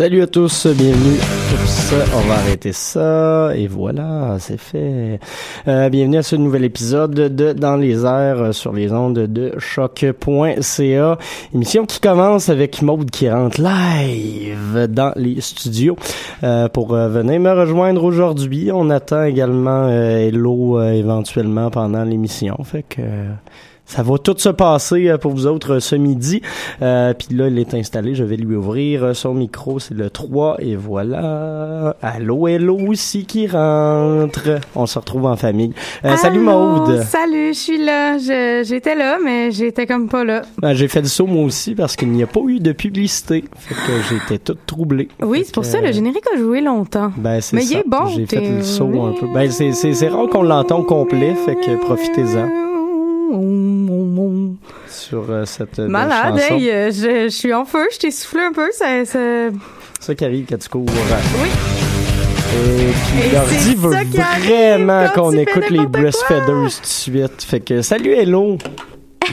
Salut à tous, bienvenue. Oups, on va arrêter ça et voilà, c'est fait. Euh, bienvenue à ce nouvel épisode de Dans les airs euh, sur les ondes de choc.ca. Émission qui commence avec Maude qui rentre live dans les studios euh, pour euh, venir me rejoindre aujourd'hui. On attend également euh, Hello éventuellement pendant l'émission. Fait que ça va tout se passer euh, pour vous autres euh, ce midi. Euh, Puis là, il est installé. Je vais lui ouvrir euh, son micro. C'est le 3. Et voilà. Allô, hello aussi qui rentre. On se retrouve en famille. Euh, salut Maude. Salut, je suis là. Je- J'étais là, mais j'étais comme pas là. Ben, j'ai fait le saut moi aussi parce qu'il n'y a pas eu de publicité. Fait que j'étais toute troublée. Oui, c'est pour que, ça, le générique a joué longtemps. Ben, c'est Mais ça. il est bon, J'ai fait le saut un peu. Ben, c'est, c'est, c'est rare qu'on l'entend au complet. Fait que profitez-en sur euh, cette belle Malade, chanson. hey, euh, je, je suis en feu, je t'ai soufflé un peu, ça... ça... C'est ça qui arrive quand tu cours. Oui. Et puis c'est veut vraiment qu'on écoute les breastfeeders tout de suite. Fait que salut Hello.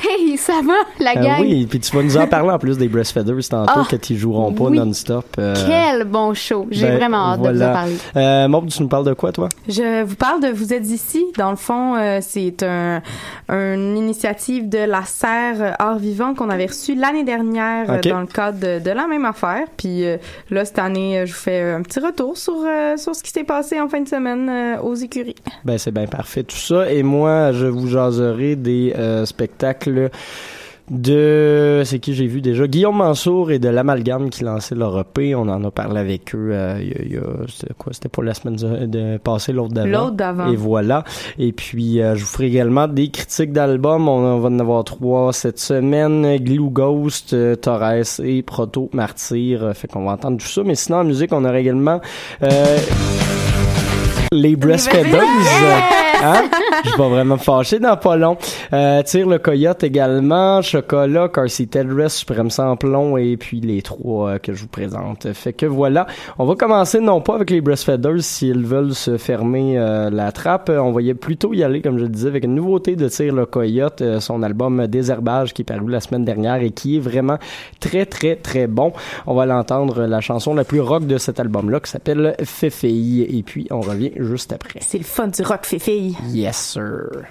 Hey, ça va, la Euh, gang? oui, puis tu vas nous en parler en plus des breastfeeders tantôt Ah, que ils joueront pas oui. non-stop. euh, Quel bon show. J'ai ben, vraiment hâte de vous en parler. Euh, Maud, tu nous parles de quoi toi? Je vous parle de Vous êtes ici. Dans le fond, euh, c'est un, une initiative de la Serre Art Vivant qu'on avait reçue l'année dernière dans le cadre de, de la même affaire. Puis euh, là, cette année, je vous fais un petit retour sur, euh, sur ce qui s'est passé en fin de semaine euh, aux écuries. Ben c'est bien parfait tout ça. Et moi, je vous jaserai des euh, de c'est qui j'ai vu déjà. Guillaume Mansour et de l'amalgame qui lançaient leur EP on en a parlé avec eux euh, il y a, c'était quoi? C'était pour la semaine de, de passée l'autre d'avant. L'autre d'avant. et voilà. Et puis euh, je vous ferai également des critiques d'albums. On, va en avoir trois cette semaine. Glue Ghost euh, Torres et Proto Martyr. Euh, fait qu'on va entendre tout ça. Mais sinon en musique on aura également euh, les Breastfeeders Hein? Je pas vraiment fâché dans pas long. Euh, Tire le coyote également, Chocolat, Car Seat Headrest, Suprême Samplon et puis les trois euh, que je vous présente. Fait que voilà, on va commencer non pas avec les breastfeeders s'ils veulent se fermer euh, la trappe, on va plutôt y aller comme je le disais avec une nouveauté de Tire le coyote, euh, son album Désherbage qui est paru la semaine dernière et qui est vraiment très très très bon. On va l'entendre la chanson la plus rock de cet album là qui s'appelle Féféi et puis on revient juste après. C'est le fun du rock féfille. Yes, sir.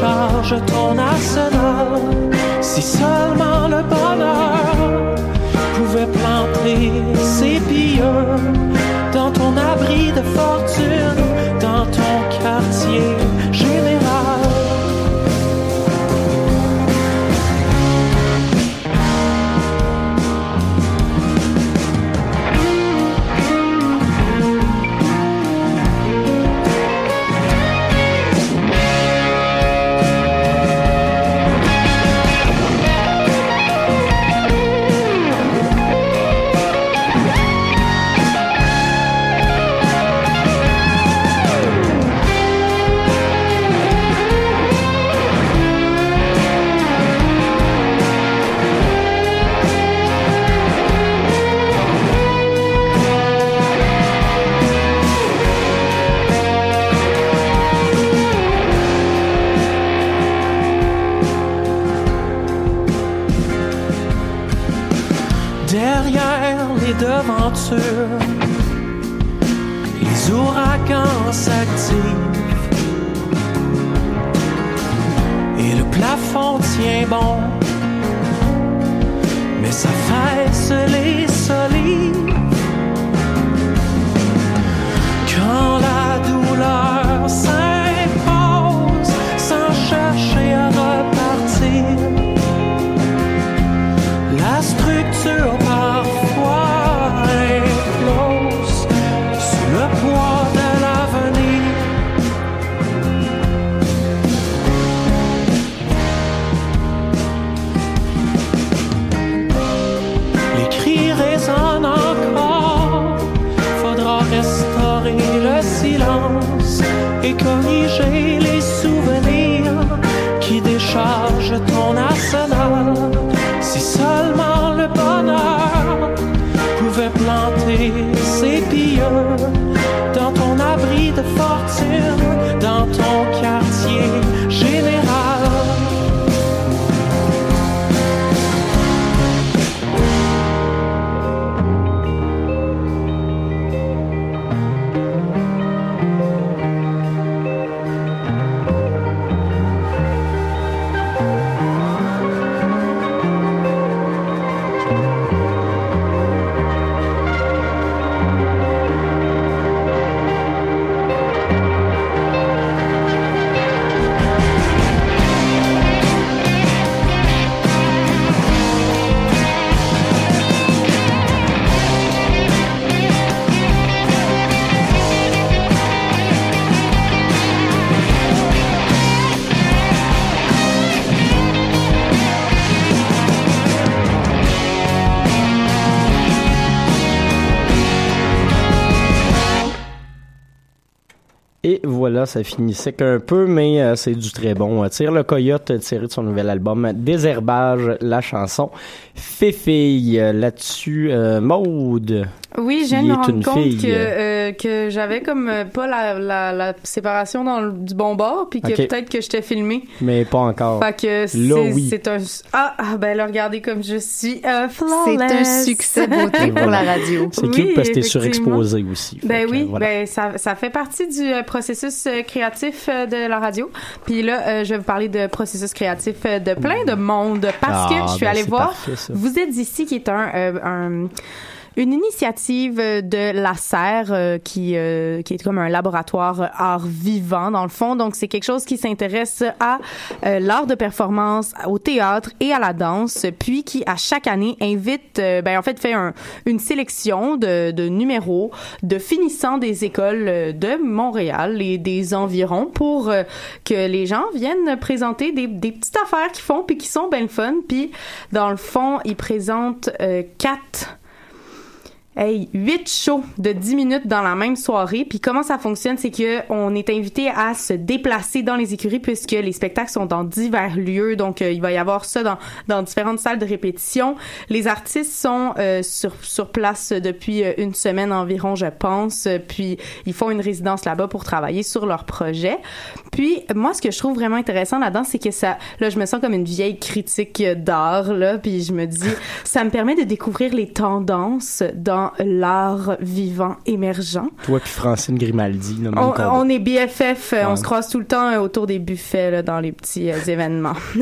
Déchargent ton arsenal. Si seulement le bonheur bon, mais ça fesse les le silence et corriger Ça finissait qu'un peu, mais euh, c'est du très bon. Tire le coyote, tiré de son nouvel album Désherbage, la chanson Féfille. Là-dessus, euh, Maude. Oui, je viens de me est rendre une compte fille. que, euh, que j'avais comme euh, pas la, la, la séparation dans le, du bon bord, puis que peut-être que je t'ai filmé. Mais pas encore. Fait que c'est Là, oui. c'est un... Ah, ah, ben là, regardez comme je suis euh, C'est un succès beauté pour voilà. la radio. C'est Oui, cute parce que t'es surexposé aussi. Ben que, oui, voilà. ben ça, ça fait partie du processus créatif de la radio. Puis là, euh, je vais vous parler de processus créatif de plein de monde parce que Ah, je suis ben allée voir. parfait, Vous êtes ici qui est un, euh, un- une initiative de la Serre euh, qui euh, qui est comme un laboratoire art vivant dans le fond. Donc c'est quelque chose qui s'intéresse à euh, l'art de performance, au théâtre et à la danse, puis qui à chaque année invite, euh, ben en fait fait un- une sélection de, de numéros de finissants des écoles euh, de Montréal et des environs pour que les gens viennent présenter des, des petites affaires qu'ils font puis qui sont bien le fun. Puis dans le fond, ils présentent quatre Hey, 8 shows de 10 minutes dans la même soirée. Puis comment ça fonctionne, c'est que on est invité à se déplacer dans les écuries puisque les spectacles sont dans divers lieux. Donc euh, il va y avoir ça dans, dans différentes salles de répétition. Les artistes sont euh, sur, sur place depuis euh, une semaine environ, je pense. Puis ils font une résidence là-bas pour travailler sur leur projet. Puis moi, ce que je trouve vraiment intéressant là-dedans, c'est que ça, là, je me sens comme une vieille critique d'art là. Puis je me dis, ça me permet de découvrir les tendances dans l'art vivant émergent. Toi puis Francine Grimaldi, là, On, on est BFF, euh, on se croise tout le temps euh, autour des buffets là, dans les petits euh, événements.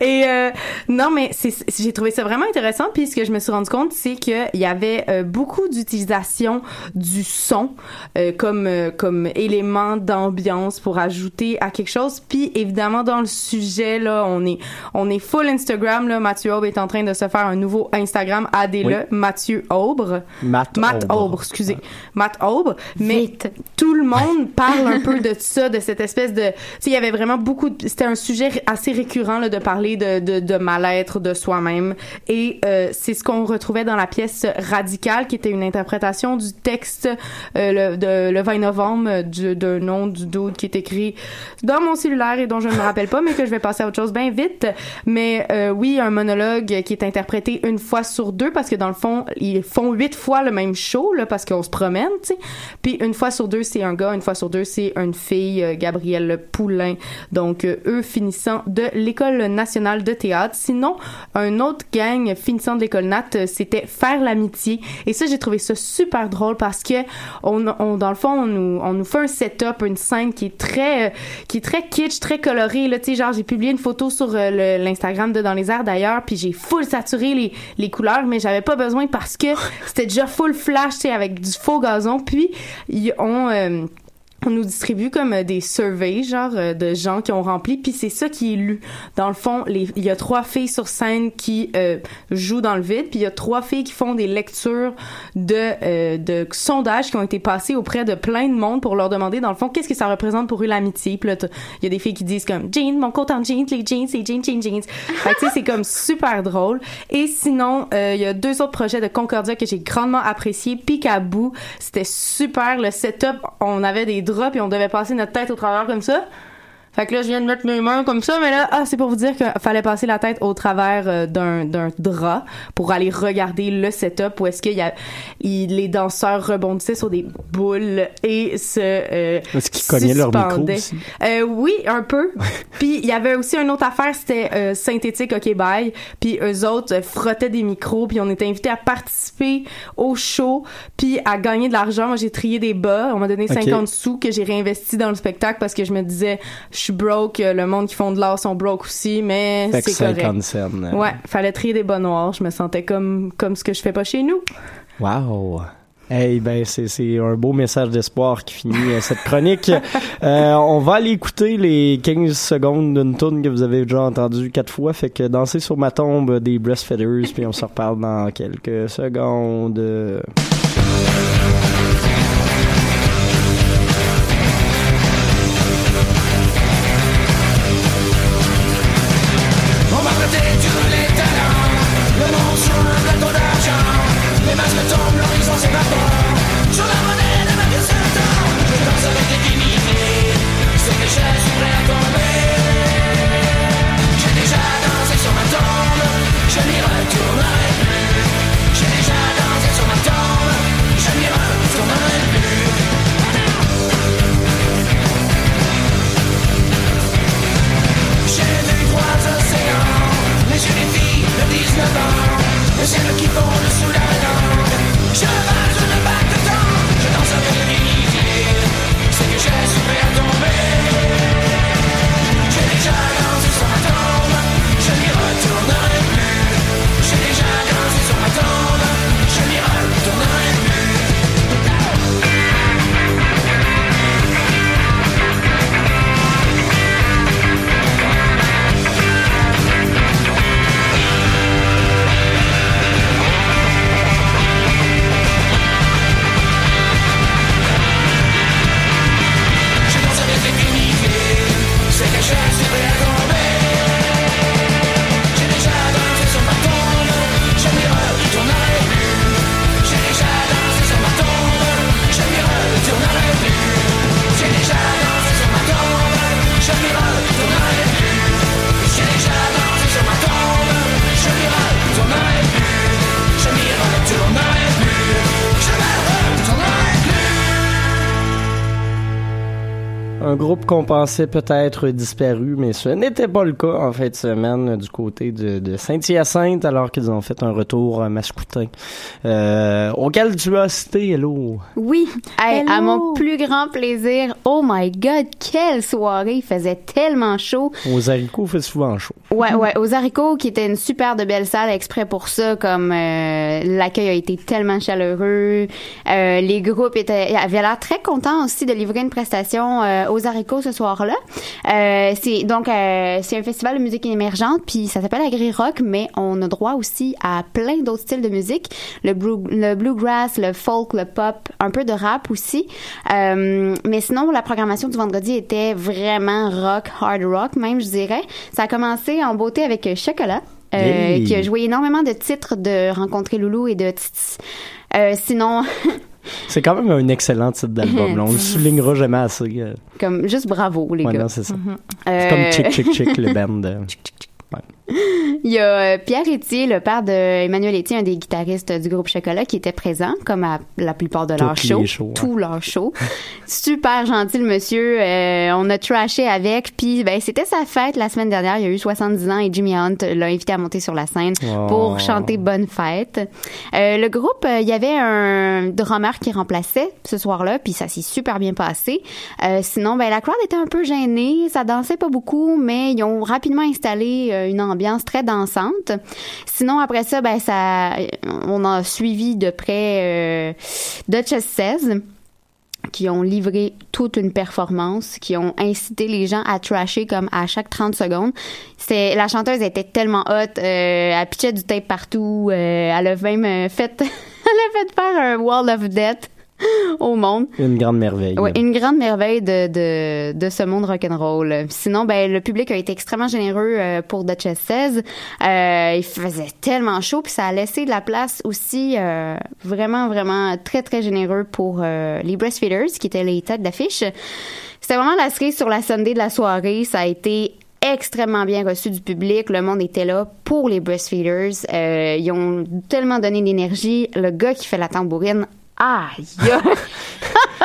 Et euh, non, mais j'ai trouvé ça vraiment intéressant. Puis ce que je me suis rendu compte, c'est qu'il y avait euh, beaucoup d'utilisation du son euh, comme euh, comme élément d'ambiance pour ajouter à quelque chose. Puis évidemment dans le sujet là, on est on est full Instagram là. Mathieu Aubre est en train de se faire un nouveau Instagram. Oui. Mathieu Aubre. Matt, Matt Aubre. Aubre, excusez. Matt Aubre. Mais Vite. tout le monde parle un peu de ça, de cette espèce de... Tu sais, il y avait vraiment beaucoup... de- C'était un sujet assez récurrent là, de parler de, de, de mal-être de soi-même. Et euh, c'est ce qu'on retrouvait dans la pièce Radicale, qui était une interprétation du texte euh, le, de le 20 novembre euh, du- d'un nom du dude qui est écrit dans mon cellulaire et dont je ne me rappelle pas, mais que je vais passer à autre chose bien vite. Mais euh, oui, un monologue qui est interprété une fois sur deux, parce que dans le fond, ils font huit fois le même show, là, parce qu'on se promène, tu sais. Puis une fois sur deux, c'est un gars, une fois sur deux, c'est une fille, euh, Gabrielle Poulain. Donc, euh, eux finissant de l'École nationale de théâtre. Sinon, un autre gang finissant de l'École Nat, euh, c'était Faire l'amitié. Et ça, j'ai trouvé ça super drôle parce que on, dans le fond, on nous, on nous fait un setup, une scène qui est très, qui est très kitsch, très colorée. Là, tu sais, genre, j'ai publié une photo sur l'Instagram de Dans les airs d'ailleurs, puis j'ai full saturé les, les couleurs, mais j'avais pas besoin parce que c'était déjà full flash, avec du faux gazon. Puis, ils ont... euh, on nous distribue comme euh, des surveys genre euh, de gens qui ont rempli. Puis c'est ça qui est lu. Dans le fond les- il y a trois filles sur scène qui euh, jouent dans le vide. Puis il y a trois filles qui font des lectures de euh, de sondages qui ont été passés auprès de plein de monde pour leur demander dans le fond qu'est-ce que ça représente pour eux l'amitié. Puis là il y a des filles qui disent comme jeans mon compte en jeans les jeans c'est jeans jeans jeans. Fait que tu sais c'est comme super drôle. Et sinon euh, il y a deux autres projets de Concordia que j'ai grandement apprécié Picaboo c'était super. Le setup on avait des et on devait passer notre tête au travers comme ça fait que là, je viens de mettre mes mains comme ça, mais là, ah, c'est pour vous dire qu'il fallait passer la tête au travers euh, d'un, d'un drap pour aller regarder le setup où est-ce qu'il y a, il- les danseurs rebondissaient sur des boules et se, euh, Est-ce qu'ils cognaient leur micro suspendaient. aussi? Euh, oui, un peu. puis il y avait aussi une autre affaire, c'était euh, synthétique OK Bye. Puis eux autres euh, frottaient des micros, puis on était invités à participer au show, puis à gagner de l'argent. Moi, j'ai trié des bas, on m'a donné OK. 50 sous que j'ai réinvesti dans le spectacle parce que je me disais je suis broke, euh, le monde qui font de l'art sont broke aussi, mais c'est correct. 50 cents. euh, Ouais, fallait trier des bas noirs, je me sentais comme comme ce que je fais pas chez nous. Wow. Hey, ben, c'est, un beau message d'espoir qui finit euh, cette chronique. Euh, on va aller écouter les 15 secondes d'une tune que vous avez déjà entendu quatre fois. Fait que danser sur ma tombe des breastfeeders, puis on se reparle dans quelques secondes. Groupe qu'on pensait peut-être disparu, mais ce n'était pas le cas en fin de semaine du côté de, de Saint-Hyacinthe, alors qu'ils ont fait un retour à Mascoutin, euh, auquel tu as cité, hello. Oui, Hey, à mon plus grand plaisir. Oh my God, quelle soirée! Il faisait tellement chaud. Aux haricots, fait souvent chaud. Ouais, ouais, aux haricots, qui était une super de belle salle exprès pour ça, comme euh, l'accueil a été tellement chaleureux, euh, les groupes étaient avaient l'air très contents aussi de livrer une prestation euh, aux haricots ce soir-là. Euh, c'est donc euh, c'est un festival de musique émergente, puis ça s'appelle Agri Rock, mais on a droit aussi à plein d'autres styles de musique, le blue, le bluegrass, le folk, le pop, un peu de rap aussi. Euh, mais sinon, la programmation du vendredi était vraiment rock, hard rock même, je dirais. Ça a commencé en beauté avec Chocolat. Hey. qui a joué énormément de titres de Rencontrer Loulou et de Titi. Sinon, C'est quand même un excellent titre d'album. On le soulignera jamais assez. euh. comme juste bravo les Ouais, gars. non, c'est ça. Euh, C'est comme Chick Chick Chick, le band. euh. Il y a euh, Pierre Etier, le père de Emmanuel Etier, un des guitaristes du groupe Chocolat, qui était présent, comme à la plupart de leurs shows. ouais. Tous leurs shows. Super gentil, le monsieur. Euh, on a trashé avec. Puis, ben, c'était sa fête la semaine dernière. Il a eu 70 ans et Jimmy Hunt l'a invité à monter sur la scène Oh. pour chanter Bonne fête. Euh, le groupe, euh, il y avait un drummer qui remplaçait ce soir-là, puis ça s'est super bien passé. Sinon, ben, la crowd était un peu gênée. Ça dansait pas beaucoup, mais ils ont rapidement installé une ambiance très dansante. Sinon, après ça, ben, ça, on a suivi de près euh, Duchess 16 qui ont livré toute une performance, qui ont incité les gens à trasher comme à chaque 30 secondes. C'est la chanteuse était tellement hot, euh, elle pitchait du tape partout, euh, elle a même euh, fait elle a fait faire un wall of death au monde. Une grande merveille. Ouais, une grande merveille de, de, de ce monde rock'n'roll. Sinon, ben, le public a été extrêmement généreux euh, pour Duchess 16. Euh, il faisait tellement chaud, puis ça a laissé de la place aussi euh, vraiment, vraiment très, très généreux pour les Breastfeeders, qui étaient les têtes d'affiche. C'était vraiment la cerise sur la Sunday de la soirée. Ça a été extrêmement bien reçu du public. Le monde était là pour les breastfeeders. Euh, ils ont tellement donné d'énergie. Le gars qui fait la tambourine, aïe!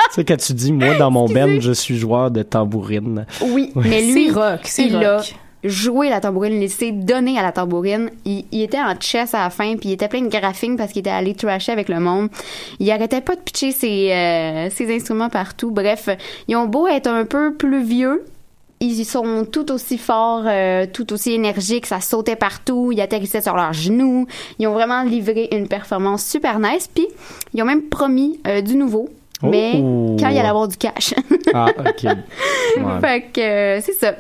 Tu sais, quand tu dis, moi, dans mon band, je suis joueur de tambourine. Oui, mais lui, C'est rock, c'est il rock. a joué la tambourine, il s'est donné à la tambourine. Il, il était en chess à la fin, puis il était plein de graphing parce qu'il était allé trasher avec le monde. Il arrêtait pas de pitcher ses, euh, ses instruments partout. Bref, ils ont beau être un peu plus vieux, ils sont tout aussi forts, euh, tout aussi énergiques, ça sautait partout, ils atterrissaient sur leurs genoux. Ils ont vraiment livré une performance super nice, puis ils ont même promis euh, du nouveau. Mais Oh. quand il allait avoir du cash. Ah, OK. Ouais. fait que euh, c'est ça.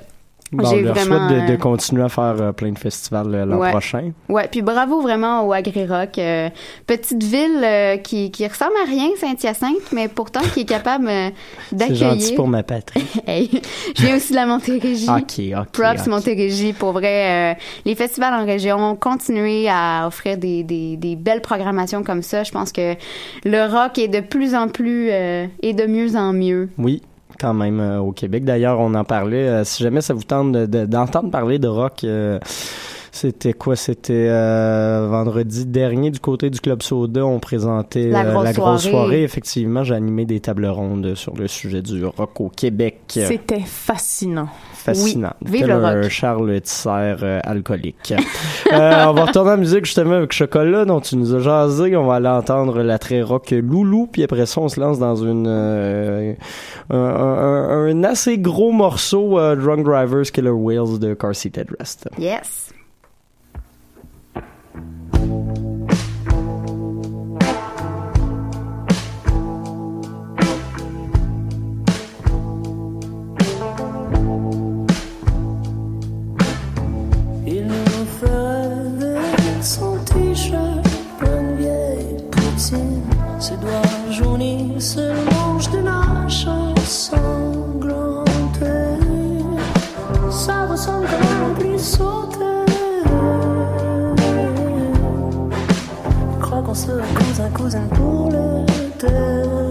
Bon, J'ai on leur vraiment, souhaite de, de euh, continuer à faire euh, plein de festivals euh, l'an Ouais. prochain. Ouais, puis bravo vraiment au Agri-Rock. euh, petite ville euh, qui, qui ressemble à rien, Saint-Hyacinthe, mais pourtant qui est capable euh, C'est gentil d'accueillir. pour ma patrie. Hey, je viens aussi de la Montérégie. OK, OK. Props. Montérégie. Pour vrai, euh, les festivals en région, continuer à offrir des, des, des belles programmations comme ça. Je pense que le rock est de plus en plus euh, et de mieux en mieux. Oui, quand même euh, au Québec. D'ailleurs, on en parlait. euh, si jamais ça vous tente de- de- d'entendre parler de rock, euh, c'était quoi? C'était euh, vendredi dernier du côté du Club Soda. On présentait La euh, grosse la grosse soirée. soirée. Effectivement, j'ai animé des tables rondes sur le sujet du rock au Québec. C'était fascinant. Fascinant. Oui, vive le un rock. Charles Tisser euh, alcoolique. Euh, on va retourner en musique justement avec Chocolat dont tu nous as jasé. On va aller entendre la très rock Loulou. Puis après ça, on se lance dans une euh, un, un- un assez gros morceau euh, Drunk Drivers Killer Wheels de Car Seat Headrest. Yes. Se mangent de nage sanglantée. Ça ressemble comme un pli sauté. Je crois qu'on sera cousin cousin pour l'éternité. Il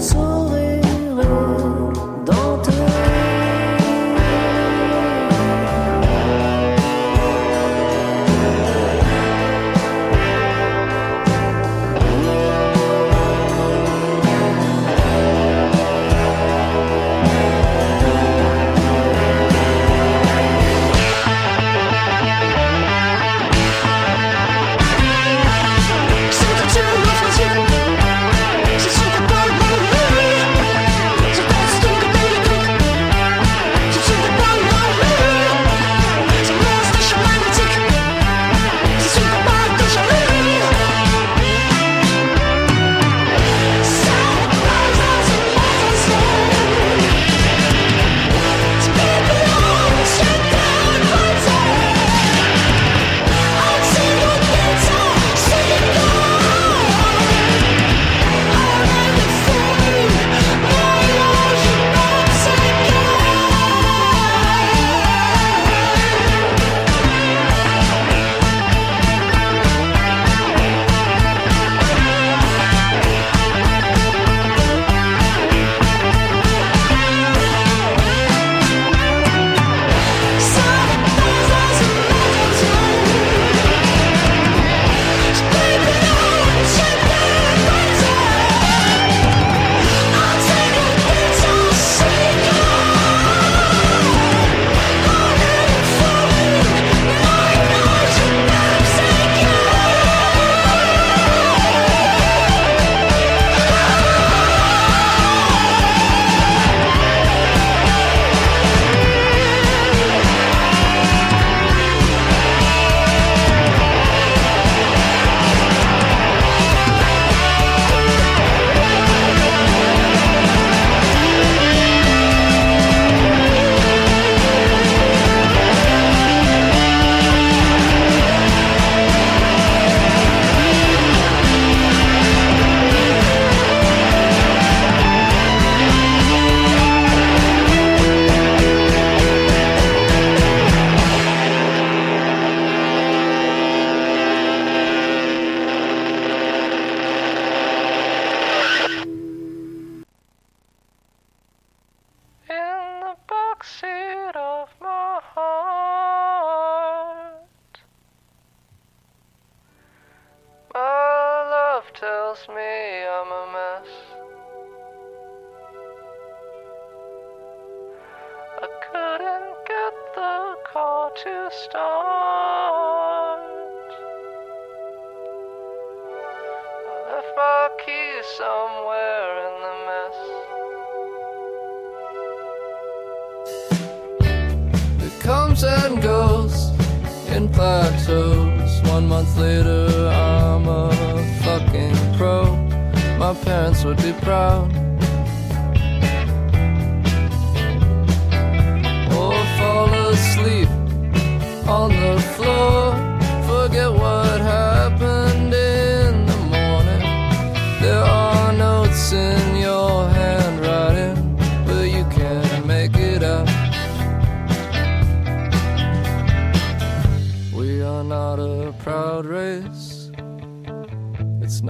So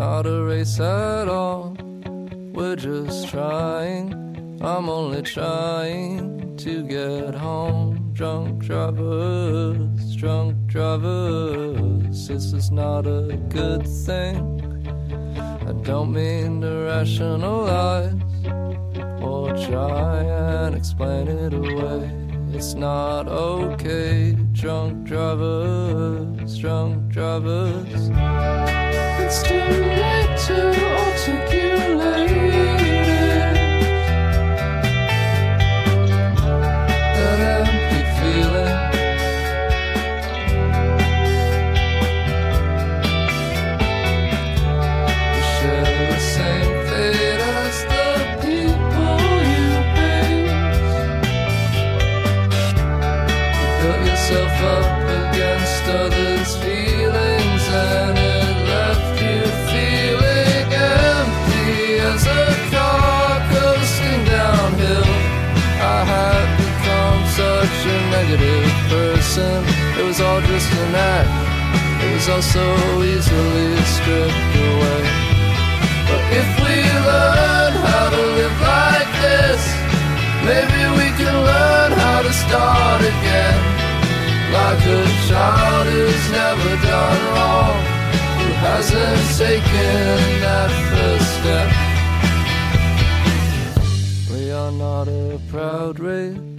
not a race at all. We're just trying. I'm only trying to get home. Drunk drivers, drunk drivers. This is not a good thing. I don't mean to rationalize or try and explain it away. It's not okay, drunk drivers, drunk drivers. It's too late to articulate such a negative person. It was all just an act. It was all so easily stripped away. But if we learn how to live like this, maybe we can learn how to start again. Like a child who's never done wrong, who hasn't taken that first step. We are not a proud race,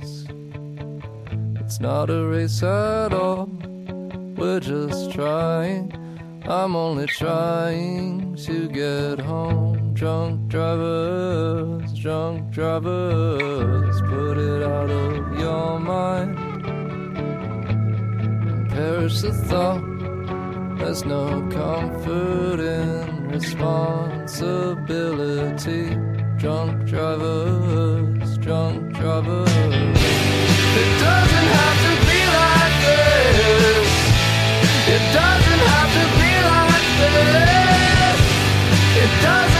not a race at all. We're just trying. I'm only trying to get home. Drunk drivers, drunk drivers, put it out of your mind. Perish the thought. There's no comfort in responsibility. Drunk drivers, drunk drivers. It doesn't It doesn't have to be like this. It doesn't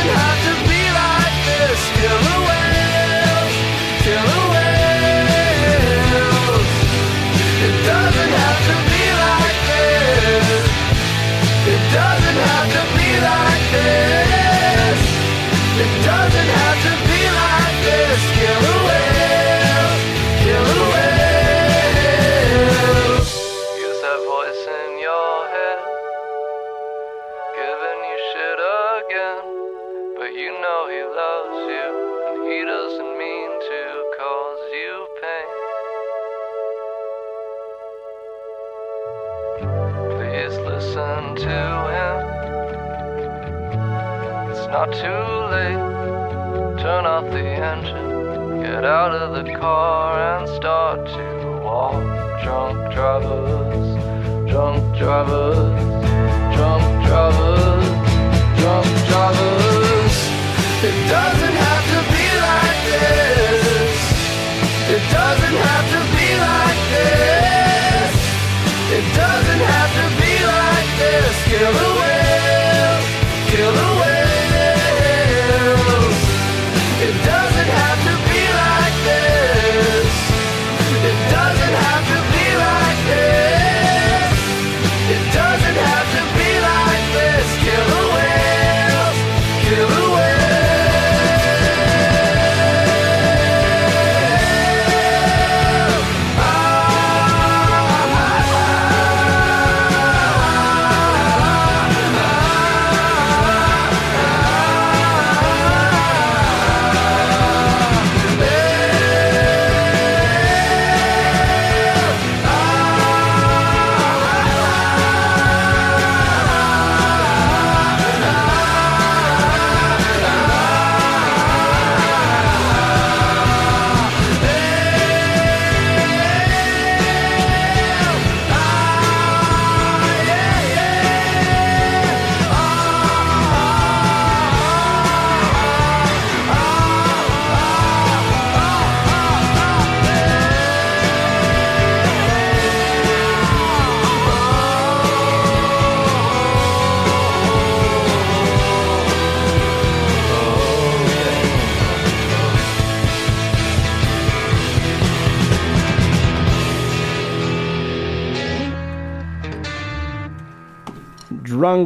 not too late. Turn off the engine. Get out of the car and start to walk. Drunk drivers, drunk drivers, drunk drivers, drunk drivers. It doesn't have to be like this. It doesn't have to be like this. It doesn't have to be like this. Killer whales, killer whales. It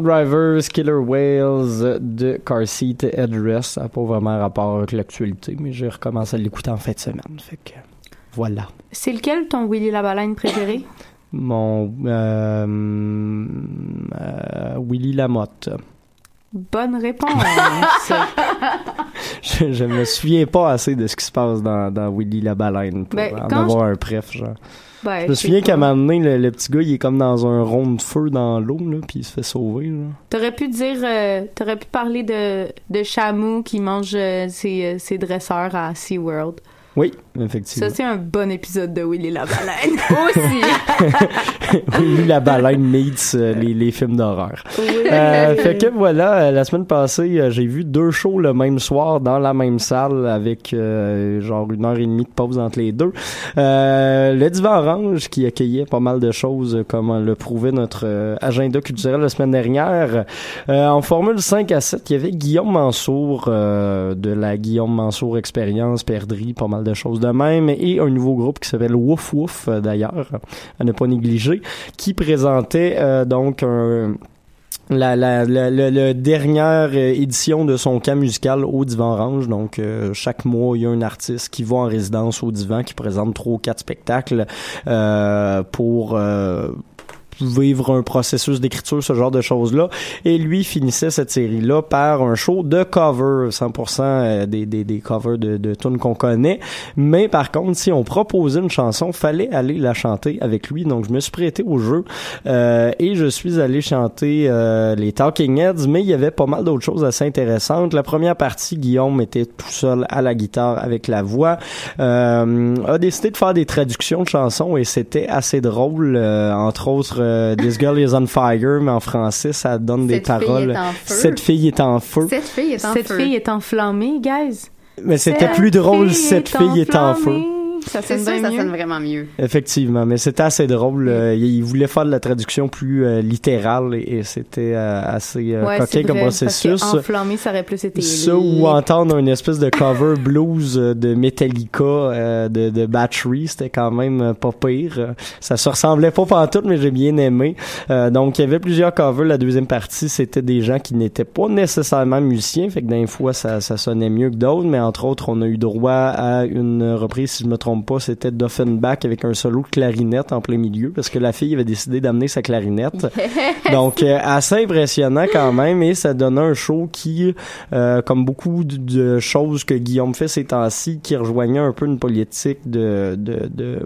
Drunk Drivers, Killer Whales de Car Seat Headrest. Ça n'a pas vraiment rapport avec l'actualité, mais j'ai recommencé à l'écouter en fin de semaine. Fait que voilà. C'est lequel ton Willy la baleine préféré? Mon euh, euh, Willy Lamotte. Bonne réponse. Je, je me souviens pas assez de ce qui se passe dans, dans Willy la baleine pour Ben, en avoir un bref, genre. Ben, Je me souviens qu'à un moment donné, le, le petit gars, il est comme dans un rond de feu dans l'eau, là, puis il se fait sauver. T'aurais pu dire, euh, t'aurais pu parler de, de Chameau qui mange euh, ses, euh, ses dresseurs à SeaWorld. Oui, effectivement. Ça, c'est un bon épisode de Willy la baleine. Aussi. Willy la baleine meets euh, les, les films d'horreur. Euh, fait que voilà, euh, la semaine passée, euh, j'ai vu deux shows le même soir dans la même salle avec euh, genre une heure et demie de pause entre les deux. Euh, le Divan Orange qui accueillait pas mal de choses comme le prouvait notre agenda culturel la semaine dernière. Euh, en Formule 5 à 7, il y avait Guillaume Mansour euh, de la Guillaume Mansour Expérience, Perdrie, pas mal de choses de même et un nouveau groupe qui s'appelle Wouf Wouf euh, d'ailleurs, à ne pas négliger, qui présentait euh, donc un la, la, dernière euh, édition de son camp musical au Divan Orange. Donc, chaque mois, il y a un artiste qui va en résidence au Divan, qui présente trois ou quatre spectacles pour... vivre un processus d'écriture, ce genre de choses-là. Et lui finissait cette série-là par un show de cover, 100% euh, des, des, des covers de, de tunes qu'on connaît. Mais par contre, si on proposait une chanson, fallait aller la chanter avec lui. Donc, je me suis prêté au jeu euh, et je suis allé chanter euh, les Talking Heads, mais il y avait pas mal d'autres choses assez intéressantes. La première partie, Guillaume était tout seul à la guitare avec la voix. A décidé de faire des traductions de chansons et c'était assez drôle. Entre autres, euh, This Girl is on Fire, mais en français, ça donne des Cette fille paroles. est en feu. Cette fille est en feu. Cette fille est en Cette feu. fille est enflammée, guys. Mais c'était Cette plus drôle, cette fille est en feu. Ça C'est sonne bien ça mieux. sonne vraiment mieux. Effectivement, mais c'était assez drôle. Euh, il voulait faire de la traduction plus euh, littérale et, et c'était euh, assez euh, Ouais, coquin c'est comme vrai, processus. Parce que enflammé, ça aurait plus été. Ça ou entendre une espèce de cover blues de Metallica euh, de, de Battery, c'était quand même euh, pas pire. Ça se ressemblait pas pantoute, mais j'ai bien aimé. Euh, donc il y avait plusieurs covers. La deuxième partie, c'était des gens qui n'étaient pas nécessairement musiciens, fait que d'un fois ça, ça sonnait mieux que d'autres. Mais entre autres, on a eu droit à une reprise, si je me trompe pas, c'était d'Offenbach avec un solo de clarinette en plein milieu, parce que la fille avait décidé d'amener sa clarinette. Donc, euh, assez impressionnant quand même, et ça donnait un show qui, euh, comme beaucoup de, de choses que Guillaume fait ces temps-ci, qui rejoignait un peu une politique de... de, de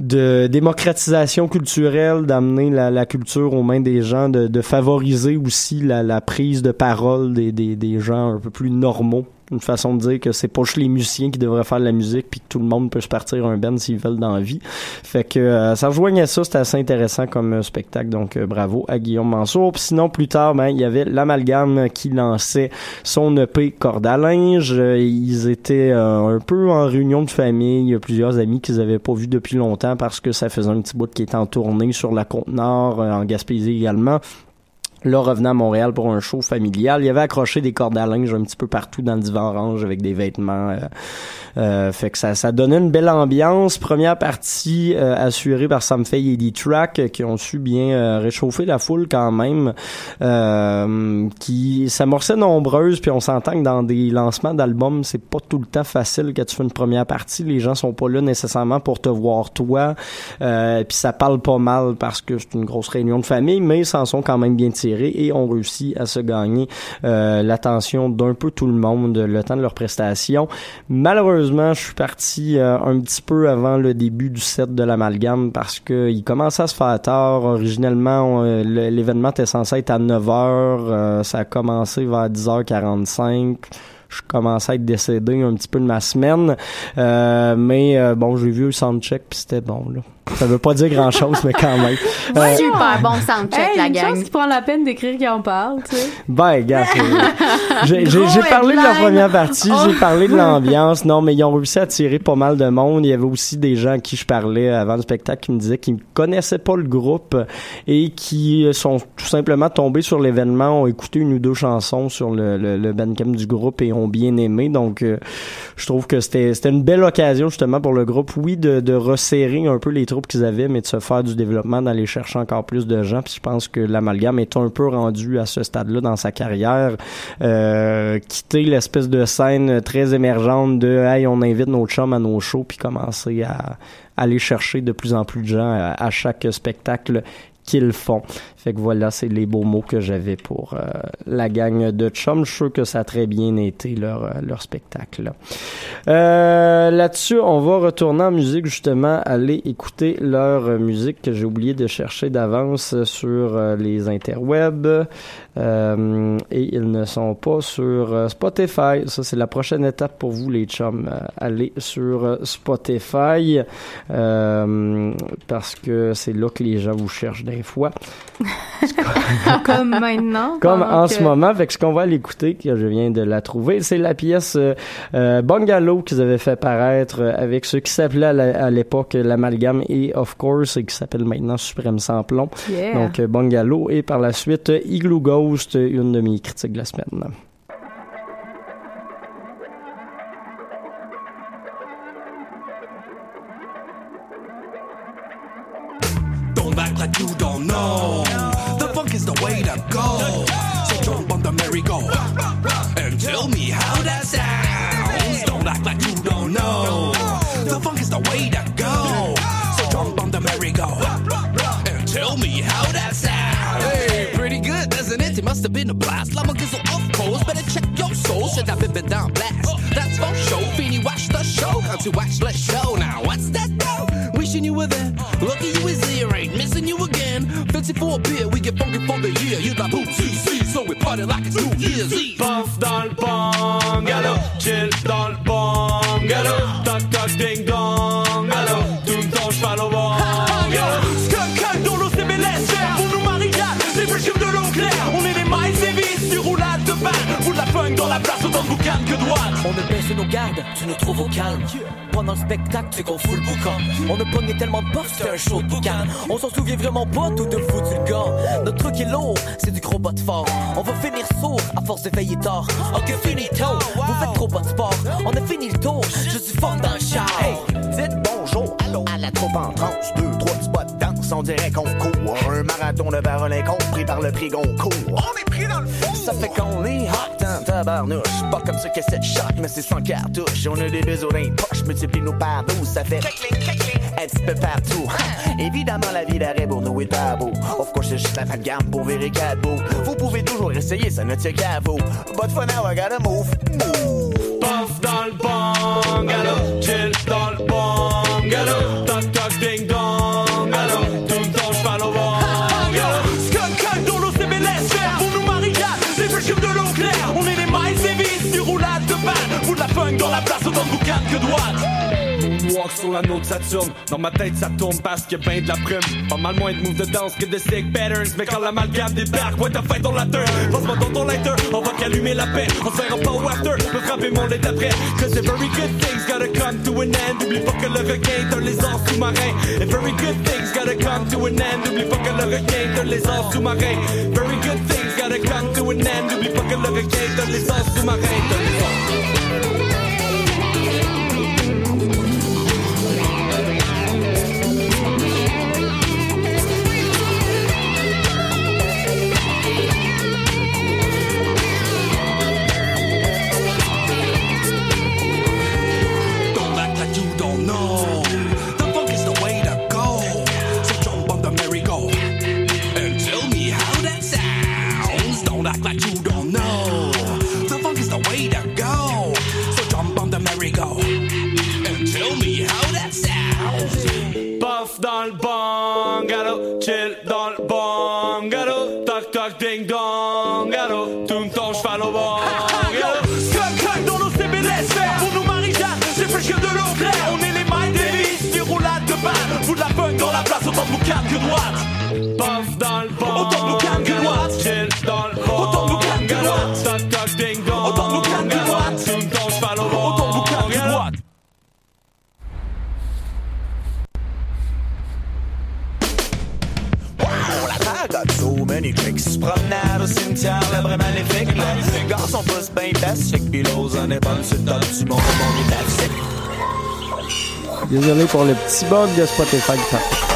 de démocratisation culturelle, d'amener la, la culture aux mains des gens, de, de favoriser aussi la, la prise de parole des, des, des gens un peu plus normaux. Une façon de dire que c'est pas juste les musiciens qui devraient faire la musique puis que tout le monde peut se partir un band s'ils veulent dans la vie. Fait que euh, ça rejoignait ça, c'était assez intéressant comme euh, spectacle. Donc euh, bravo à Guillaume Mansour. Puis sinon plus tard, ben il y avait l'amalgame qui lançait son EP corde à linge. Ils étaient un peu en réunion de famille. Il y a plusieurs amis qu'ils avaient pas vus depuis longtemps parce que ça faisait un petit bout qui était en tournée sur la côte nord, euh, en Gaspésie également. Là, revenant à Montréal pour un show familial, il avait accroché des cordes à linge un petit peu partout dans le divan orange avec des vêtements. euh, euh, fait que ça, ça donnait une belle ambiance. Première partie euh, assurée par Sam Fay et D-Track euh, qui ont su bien euh, réchauffer la foule quand même. Euh, qui s'amorçait nombreuse. Puis on s'entend que dans des lancements d'albums, c'est pas tout le temps facile quand tu fais une première partie. Les gens sont pas là nécessairement pour te voir toi. Puis ça parle pas mal parce que c'est une grosse réunion de famille, mais ils s'en sont quand même bien tirés et ont réussi à se gagner euh, l'attention d'un peu tout le monde le temps de leur prestation. Malheureusement, je suis parti euh, un petit peu avant le début du set de l'amalgame parce que il commençait à se faire tard. Originellement, euh, l'événement était censé être à 9h. ça a commencé vers 10h45 je commençais à être décédé un petit peu de ma semaine. Euh, mais euh, bon, j'ai vu le soundcheck puis c'était bon là. Ça veut pas dire grand chose, mais quand même. Euh, Super bon soundcheck, Hey, la une gang. chance qu'ils prennent la peine d'écrire qui en parle, tu sais. Ben, gars, c'est- j'ai parlé de la première partie, Oh. j'ai parlé de l'ambiance. Non, mais ils ont réussi à attirer pas mal de monde. Il y avait aussi des gens à qui je parlais avant le spectacle qui me disaient qu'ils ne connaissaient pas le groupe et qui sont tout simplement tombés sur l'événement, ont écouté une ou deux chansons sur le, le, le bandcamp du groupe et ont bien aimé. Donc, euh, je trouve que c'était une belle occasion justement pour le groupe, oui, de, resserrer un peu les troupes qu'ils avaient, mais de se faire du développement, d'aller chercher encore plus de gens. Puis je pense que l'amalgame est un peu rendu à ce stade-là dans sa carrière. Euh, quitter l'espèce de scène très émergente de hey, on invite nos chums à nos shows, puis commencer à aller chercher de plus en plus de gens à chaque spectacle qu'ils font. Fait que voilà, c'est les beaux mots que j'avais pour euh, la gang de chums. Je suis sûr que ça a très bien été leur, euh, leur spectacle. Euh, Là-dessus, on va retourner en musique justement, aller écouter leur musique que j'ai oublié de chercher d'avance sur euh, les interwebs. Euh, et ils ne sont pas sur euh, Spotify. Ça, c'est la prochaine étape pour vous, les chums. Euh, allez sur Spotify euh, parce que c'est là que les gens vous cherchent des fois. Comme maintenant. Comme en que- ce moment, fait que ce qu'on va aller écouter, que je viens de la trouver, c'est la pièce euh, Bungalow qu'ils avaient fait paraître avec ce qui s'appelait à la- l'époque l'amalgame et of course et qui s'appelle maintenant Suprême Samplon. Yeah. Donc Bungalow et par la suite Igloo Ghost, une de mes critiques de la semaine. Been down blast. That's for show. Feeny, watch the show. Come to watch the show. Now, what's that though? Wishing you were there. Lucky you was here. Ain't missing you again. Fancy for a beer. We get funky for the year. You got boot CC. So we party like it's New Year's Eve. Puff dans le tu nous trouves au calme. Pendant le spectacle, c'est qu'on fout le boucan. On a pogné tellement de puff, c'était un show de boucan. On s'en souvient vraiment pas, tout de foutu le gars. Notre truc est lourd, c'est du gros bot fort. On va finir sourd à force de veiller tard. Ok, finito, vous faites trop pas de sport. On a fini le tour, je suis fort dans le char. Hey, dites bonjour, allô à la troupe en transe. Deux, trois spots danse, on dirait qu'on court. Un marathon de paroles compris par le prix Goncourt. On est pris dans le fond! Ça fait qu'on est hot en tabarnouche. Pas comme ça que cette shot, mais c'est sans cartouche. On a des biseaux dans les poches, multiplie-nous par 12, ça fait un petit peu partout. Évidemment, la vie d'arrêt pour nous est tabou. Of course, c'est juste la fin de gamme pour virer quatre. Vous pouvez toujours essayer, ça ne tient qu'à vous. But for now, I gotta move, move. Puff dans le bungalow, chill dans le bungalow, toc toc ding dong, que droite. Moonwalk sur la note Saturne Dans ma tête ça tourne parce qu'il y a ben de la prime Pas mal moins de moves de danse que de sick patterns. Mais quand l'amalgame débarque, ouais t'as fait on la turn. Passe-moi dans ton lighter, on va t'allumer la paix. On se pas au after, me frapper mon lit après Cause the very good things gotta come to an end Oublie pas que le requin t'as les ans sous-marins And very good things gotta come to an end Oublie pas que le requin t'as les ans sous-marins Very good things gotta come to an end Oublie pas que le les ans sous-marins T'as magnifique. Se promenade au cimetière, là, vraiment magnifique. Le garçon pousse bien plastique, puis l'ose en est bonne, c'est le temps du monde, le monde est. Désolé pour le petit bug de Spotify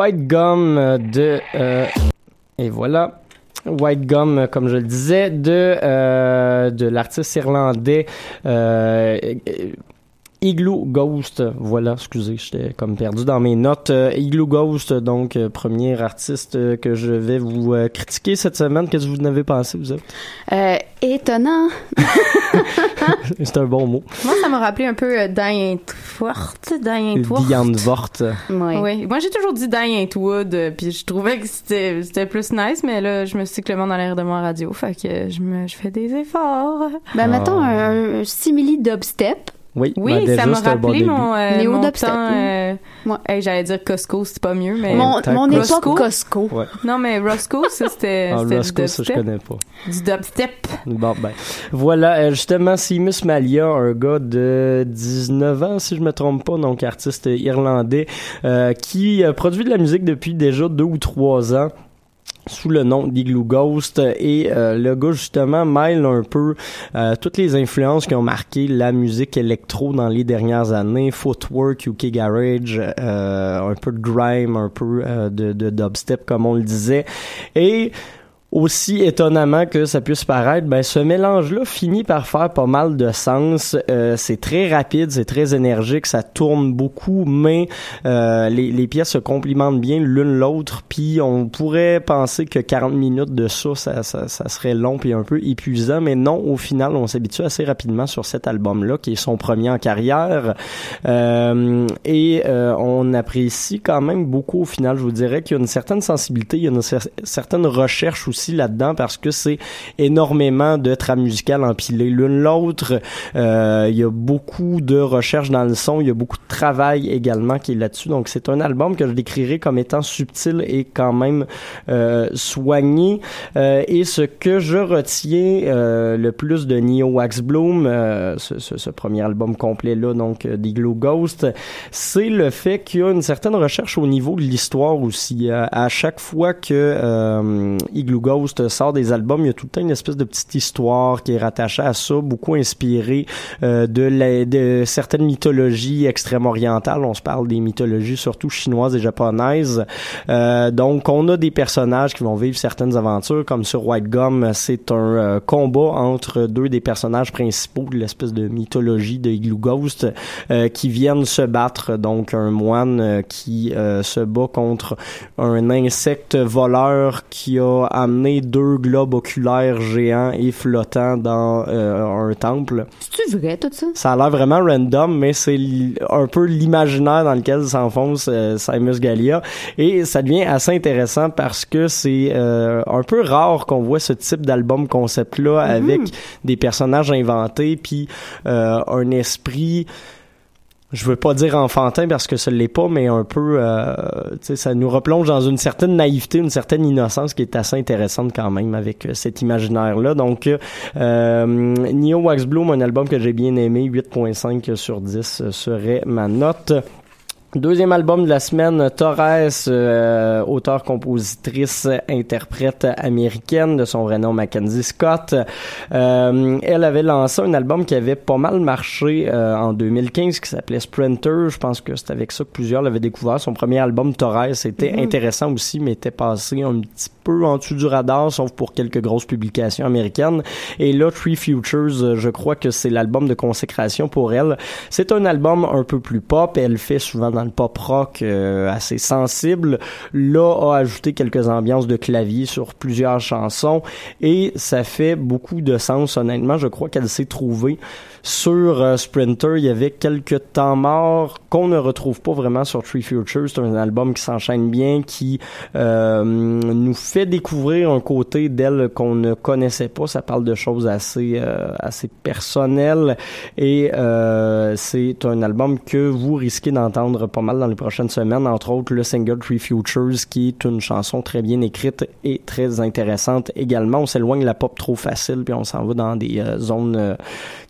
White Gum de... euh, et voilà. White Gum, comme je le disais, de, euh, de l'artiste irlandais euh, Igloo Ghost. Voilà, excusez, j'étais comme perdu dans mes notes. Euh, Igloo Ghost, donc, euh, premier artiste euh, que je vais vous euh, critiquer cette semaine. Qu'est-ce que vous en avez pensé, vous autres? Euh, étonnant. C'est un bon mot. Moi, ça m'a rappelé un peu euh, Diane. Diane. Diane Vort. Oui. Oui. Moi, j'ai toujours dit Diane Wood, euh, puis je trouvais que c'était c'était plus nice, mais là, je me suis dit que le monde a l'air de moi en radio, fait que je me je fais des efforts. Ben, Ah. mettons un, un simili dubstep. Oui, Oui, ben, déjà, ça m'a bon rappelé mon, euh, Néo mon dubstep, temps, euh, Ouais. hey, J'allais dire Costco, c'est pas mieux, mais... Mon, mon époque Costco. Ouais. Non, mais Roscoe, ça, c'était Ah, Roscoe, ça, je connais pas. Du dubstep. Bon, ben, voilà, euh, justement, Seamus Malia, un gars de 19 ans, si je me trompe pas, donc artiste irlandais, euh, qui produit de la musique depuis déjà deux ou trois ans sous le nom d'Igloo Ghost. Et euh, le gars justement mêle un peu euh, toutes les influences qui ont marqué la musique électro dans les dernières années. Footwork UK garage euh, un peu de grime un peu euh, de, de dubstep comme on le disait. Et aussi étonnamment que ça puisse paraître, ben ce mélange-là finit par faire pas mal de sens. Euh, c'est très rapide, c'est très énergique, ça tourne beaucoup, mais euh, les, les pièces se complimentent bien l'une l'autre. Puis on pourrait penser que 40 minutes de ça, ça, ça, ça serait long puis un peu épuisant, mais non. Au final, on s'habitue assez rapidement sur cet album-là, qui est son premier en carrière, Euh, et euh, on apprécie quand même beaucoup. Au final, je vous dirais qu'il y a une certaine sensibilité, il y a une cer- certaine recherche aussi là-dedans parce que c'est énormément de trames musicales empilées l'une l'autre. Euh, il y a beaucoup de recherche dans le son, il y a beaucoup de travail également qui est là-dessus. Donc c'est un album que je décrirais comme étant subtil et quand même euh, soigné. Euh, et ce que je retiens euh, le plus de Neo Wax Bloom, euh, ce, ce- ce premier album complet là, donc euh, d'Igloo Ghost, c'est le fait qu'il y a une certaine recherche au niveau de l'histoire aussi. À, chaque fois que Igloo Ghost sort des albums, il y a tout le temps une espèce de petite histoire qui est rattachée à ça, beaucoup inspirée euh, de, certaines mythologies extrême-orientales. On se parle des mythologies surtout chinoises et japonaises. Euh, donc, on a des personnages qui vont vivre certaines aventures, comme sur White Gum, c'est un euh, combat entre deux des personnages principaux de l'espèce de mythologie de Igloo Ghost qui viennent se battre. Donc, un moine qui se bat contre un insecte voleur qui a amené deux globes oculaires géants et flottants dans euh, un temple. C'est-tu vrai, tout ça? Ça a l'air vraiment random, mais c'est un peu l'imaginaire dans lequel s'enfonce euh, Simus Gallia. Et ça devient assez intéressant parce que c'est euh, un peu rare qu'on voit ce type d'album concept-là avec des personnages inventés, puis euh, un esprit je veux pas dire enfantin parce que ce l'est pas, mais un peu, euh, ça nous replonge dans une certaine naïveté, une certaine innocence qui est assez intéressante quand même avec euh, cet imaginaire-là. Donc, euh, Neo Wax Bloom, un album que j'ai bien aimé, 8.5 sur 10 euh, serait ma note. Deuxième album de la semaine, Torres, euh, auteure-compositrice, interprète américaine de son vrai nom Mackenzie Scott. Euh, elle avait lancé un album qui avait pas mal marché euh, en 2015 qui s'appelait Sprinter. Je pense que c'est avec ça que plusieurs l'avaient découvert. Son premier album, Torres, était intéressant aussi, mais était passé un petit peu en dessous du radar, sauf pour quelques grosses publications américaines. Et là, Three Futures, euh, je crois que c'est l'album de consécration pour elle. C'est un album un peu plus pop. Elle fait souvent dans le pop rock euh, assez sensible. Là, a ajouté quelques ambiances de clavier sur plusieurs chansons et ça fait beaucoup de sens. Honnêtement, je crois qu'elle s'est trouvée sur euh, Sprinter. Il y avait quelques temps morts qu'on ne retrouve pas vraiment sur Three Futures. C'est un album qui s'enchaîne bien, qui euh, nous fait découvrir un côté d'elle qu'on ne connaissait pas. Ça parle de choses assez euh, assez personnelles et euh, c'est un album que vous risquez d'entendre pas mal dans les prochaines semaines. Entre autres, le single Three Futures, qui est une chanson très bien écrite et très intéressante également. On s'éloigne de la pop trop facile, puis on s'en va dans des zones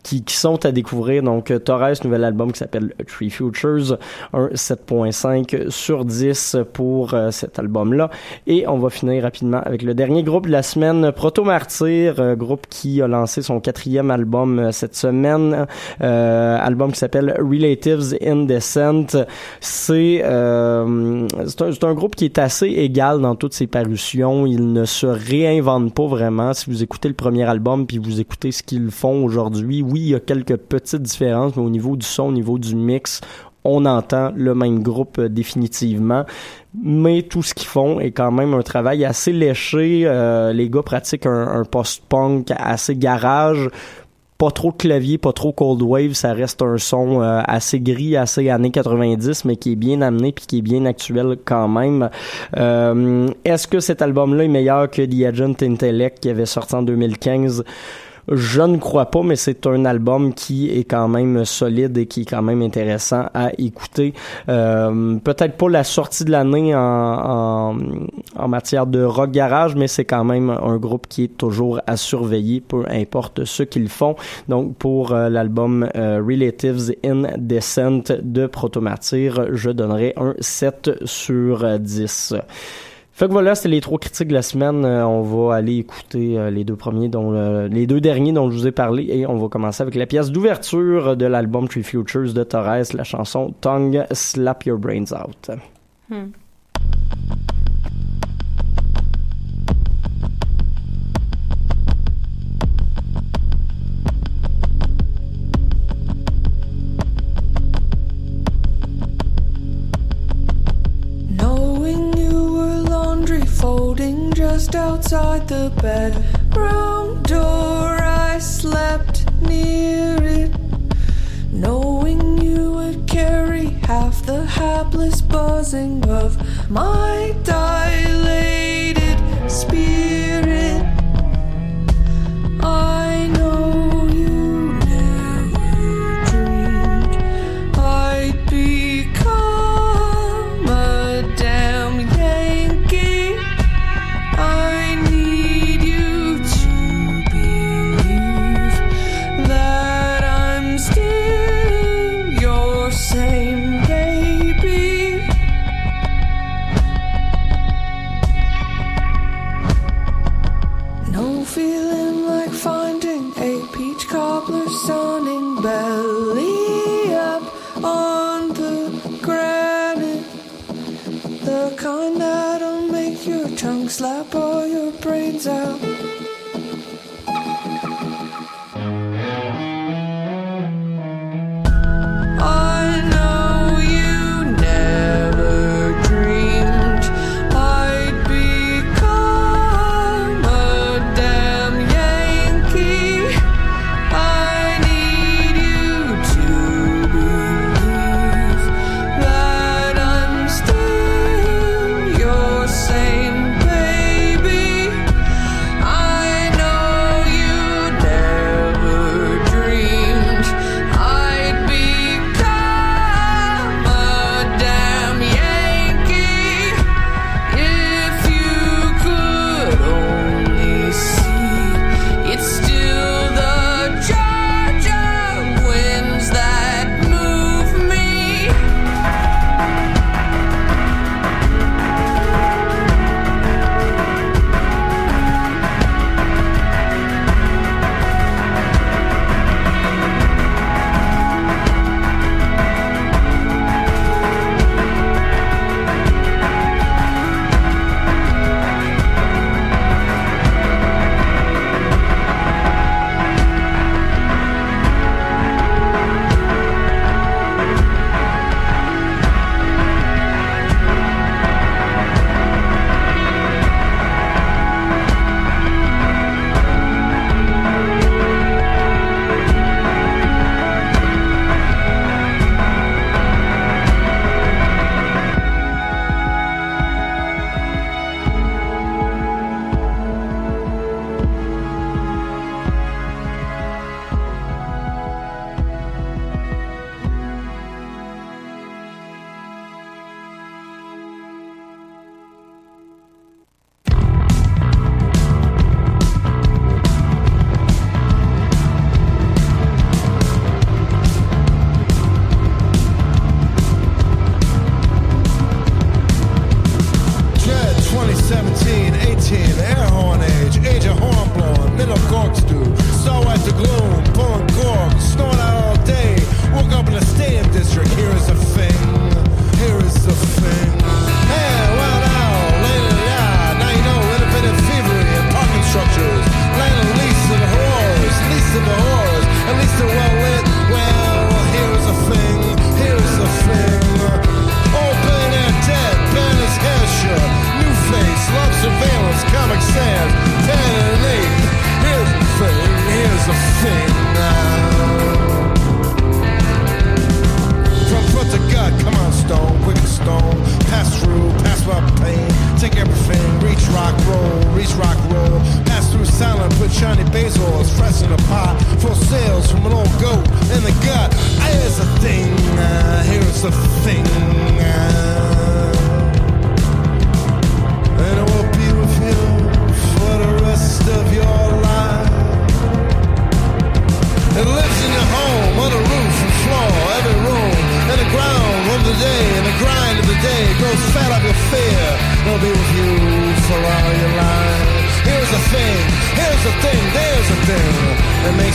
qui, qui sont à découvrir. Donc, Torres, nouvel album qui s'appelle Three Futures, un 7.5 sur 10 pour euh, cet album-là. Et on va finir rapidement avec le dernier groupe de la semaine, Proto Martyr, euh, groupe qui a lancé son quatrième album euh, cette semaine, album qui s'appelle Relatives Indecent. C'est euh, un, un groupe qui est assez égal dans toutes ses parutions. Il ne se réinvente pas vraiment. Si vous écoutez le premier album puis vous écoutez ce qu'ils font aujourd'hui, oui, il y a quelques petites différences, mais au niveau du son, au niveau du mix, on entend le même groupe euh, définitivement, mais tout ce qu'ils font est quand même un travail assez léché. Euh, les gars pratiquent un, un post-punk assez garage, pas trop de clavier, pas trop cold wave, ça reste un son euh, assez gris, assez années 90, mais qui est bien amené puis qui est bien actuel quand même. Est-ce que cet album-là est meilleur que The Agent Intellect qui avait sorti en 2015? Je ne crois pas, mais c'est un album qui est quand même solide et qui est quand même intéressant à écouter. Euh, Peut-être pas la sortie de l'année en, en, en matière de rock garage, mais c'est quand même un groupe qui est toujours à surveiller, peu importe ce qu'ils font. Donc pour euh, l'album euh, Relatives in Descent de Protomartyr, je donnerai un 7 sur euh, 10. Fait que voilà, c'était les trois critiques de la semaine. Euh, on va aller écouter euh, les deux premiers, dont le- les deux derniers dont je vous ai parlé, et on va commencer avec la pièce d'ouverture de l'album Tree Futures de Torres, la chanson Tongue Slap Your Brains Out. Knowing just outside the bedroom door, I slept near it. Knowing you would carry half the hapless buzzing of my dilated spirit. Brains out.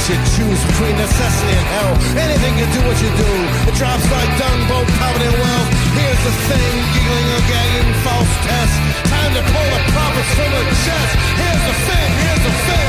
You choose between necessity and hell. Anything can do what you do. It drops like dung, both poverty and wealth. Here's the thing, giggling or gagging, false test. Time to pull the prophets from the chest. Here's the thing, here's the thing.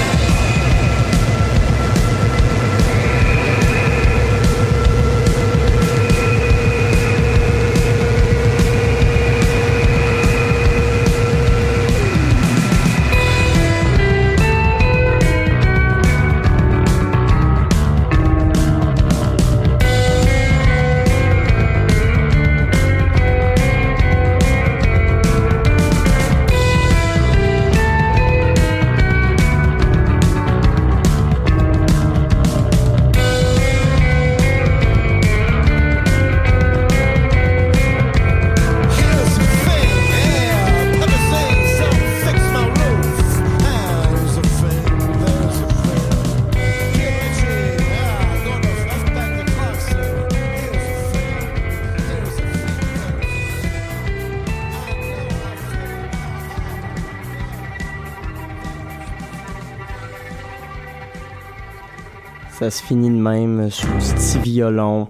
Ça se finit de même sous ce petit violon.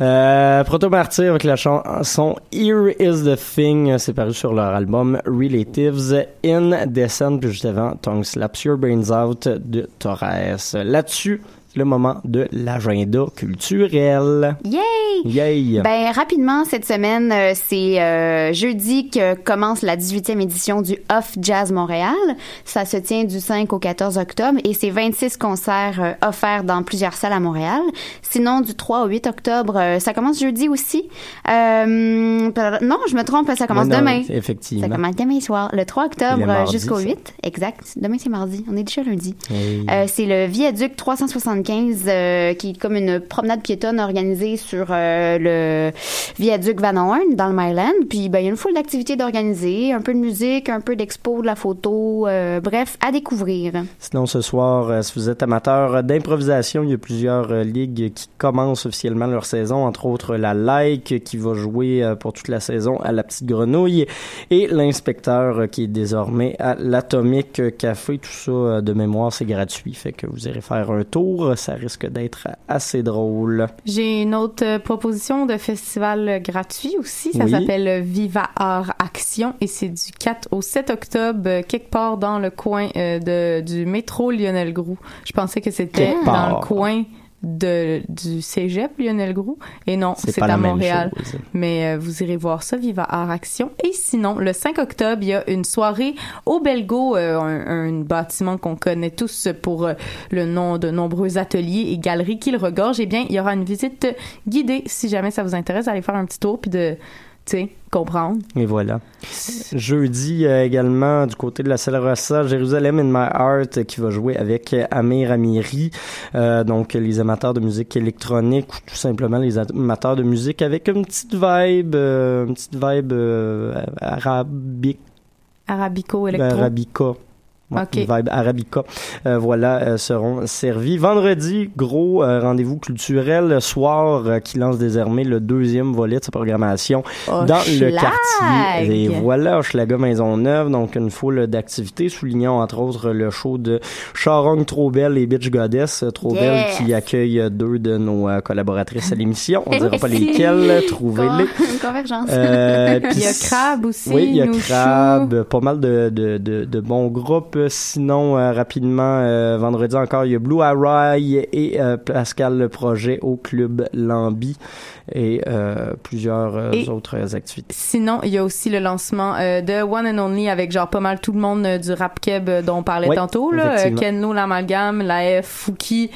Euh, Proto Martyr avec la chanson Here is the Thing. C'est paru sur leur album Relatives in Descent, puis juste avant Tongue Slaps Your Brains Out de Torres. Là-dessus, le moment de l'agenda culturel. Yay! Yay! Ben rapidement cette semaine, euh, c'est euh, jeudi que commence la 18e édition du Off Jazz Montréal. Ça se tient du 5 au 14 octobre et c'est 26 concerts euh, offerts dans plusieurs salles à Montréal. Sinon du 3 au 8 octobre, euh, ça commence jeudi aussi. Non, je me trompe, ça commence non, demain. Effectivement. Ça commence demain soir, le 3 Et octobre jusqu'au ça. 8. Exact. Demain c'est mardi. On est déjà lundi. Hey. C'est le viaduc 375 euh, qui est comme une promenade piétonne organisée sur euh, le viaduc Van Horn dans le Myland. Puis ben il y a une foule d'activités d'organiser, un peu de musique, un peu d'expo, de la photo, euh, bref, à découvrir. Sinon, ce soir, si vous êtes amateur d'improvisation, il y a plusieurs ligues qui commencent officiellement leur saison, entre autres la Like qui va jouer pour toute la saison à la Petite Grenouille et l'inspecteur qui est désormais à l'Atomic Café. Tout ça, de mémoire, c'est gratuit, fait que vous irez faire un tour. Ça risque d'être assez drôle. J'ai une autre euh, proposition de festival gratuit aussi. Ça Oui. s'appelle Viva Art Action et c'est du 4 au 7 octobre, euh, quelque part dans le coin euh, de, du métro Lionel Groux. Je pensais que c'était dans le coin de, du cégep Lionel Groux. Et non, C'est à Montréal. chose. Mais euh, vous irez voir ça, Viva Art Action. Et sinon, le 5 octobre, il y a une soirée au Belgo, euh, un, un bâtiment qu'on connaît tous pour euh, le nom de nombreux ateliers et galeries qui le regorgent. Eh bien, il y aura une visite guidée, si jamais ça vous intéresse, d'aller faire un petit tour puis de, tu sais, comprendre. Et voilà. Jeudi euh, également, du côté de la Salle Rossa, Jérusalem in My Heart euh, qui va jouer avec euh, Amir Amiri. Euh, donc, les amateurs de musique électronique ou tout simplement les amateurs de musique avec une petite vibe, euh, une petite vibe arabique, Arabico électro. arabica. Ouais, Ok. une vibe arabica. Euh, voilà, euh, seront servis. Vendredi, gros euh, rendez-vous culturel soir euh, qui lance désormais le deuxième volet de sa programmation Oh, dans le quartier. Et voilà, Hochelaga Maisonneuve, donc une foule d'activités, soulignant entre autres le show de Charong Trobel et Bitch Goddess. Euh, Trobel Yes! qui accueille euh, deux de nos euh, collaboratrices à l'émission. On dira pas lesquelles, trouvez-les. Une convergence. Euh, Il y a Crab aussi. oui, il y a Nouchou. Crab, pas mal de, de, de, de bons groupes. Sinon, euh, rapidement, euh, vendredi encore, il y a Blue Array et euh, Pascal le projet au Club Lambi et plusieurs Et- autres activités. Sinon, il y a aussi le lancement de One and Only avec genre pas mal tout le monde du rap keb dont on parlait Oui, tantôt là. Kenno l'amalgame, la F Fouki,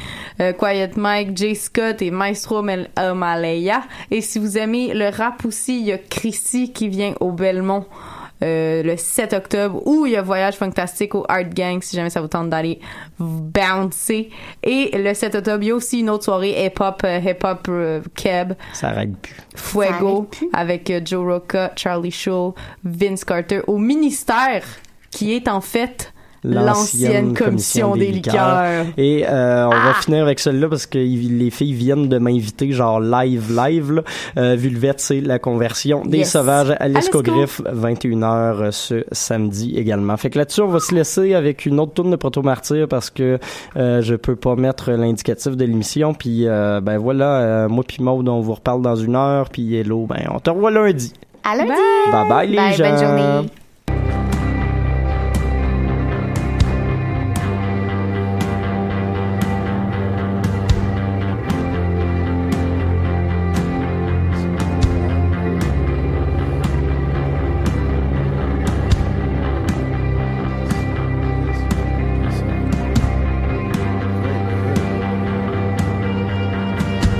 Quiet Mike, Jay Scott et Maestro Mel Malaya. Et si vous aimez le rap aussi, il y a Chrissy qui vient au Belmont. Euh, le 7 octobre où il y a Voyage Fantastique au Art Gang si jamais ça vous tente d'aller bouncer. Et le 7 octobre il y a aussi une autre soirée hip-hop euh, hip-hop euh, keb. Ça arrête plus. Fuego avec euh, Joe Rocca, Charlie Shaw, Vince Carter au ministère qui est en fait L'ancienne commission des liqueurs. Et euh, on Ah! va finir avec celle-là parce que les filles viennent de m'inviter genre live live là. Euh, Vulvette c'est la conversion des Yes. sauvages à l'escogriffe 21h ce samedi également. Fait que là-dessus on va se laisser avec une autre tourne de Proto Martyr parce que euh, je peux pas mettre l'indicatif de l'émission puis euh, ben voilà euh, moi puis Maud on vous reparle dans une heure puis Hello ben on te revoit lundi. À lundi! Bye bye les Bye, gens. bonne journée.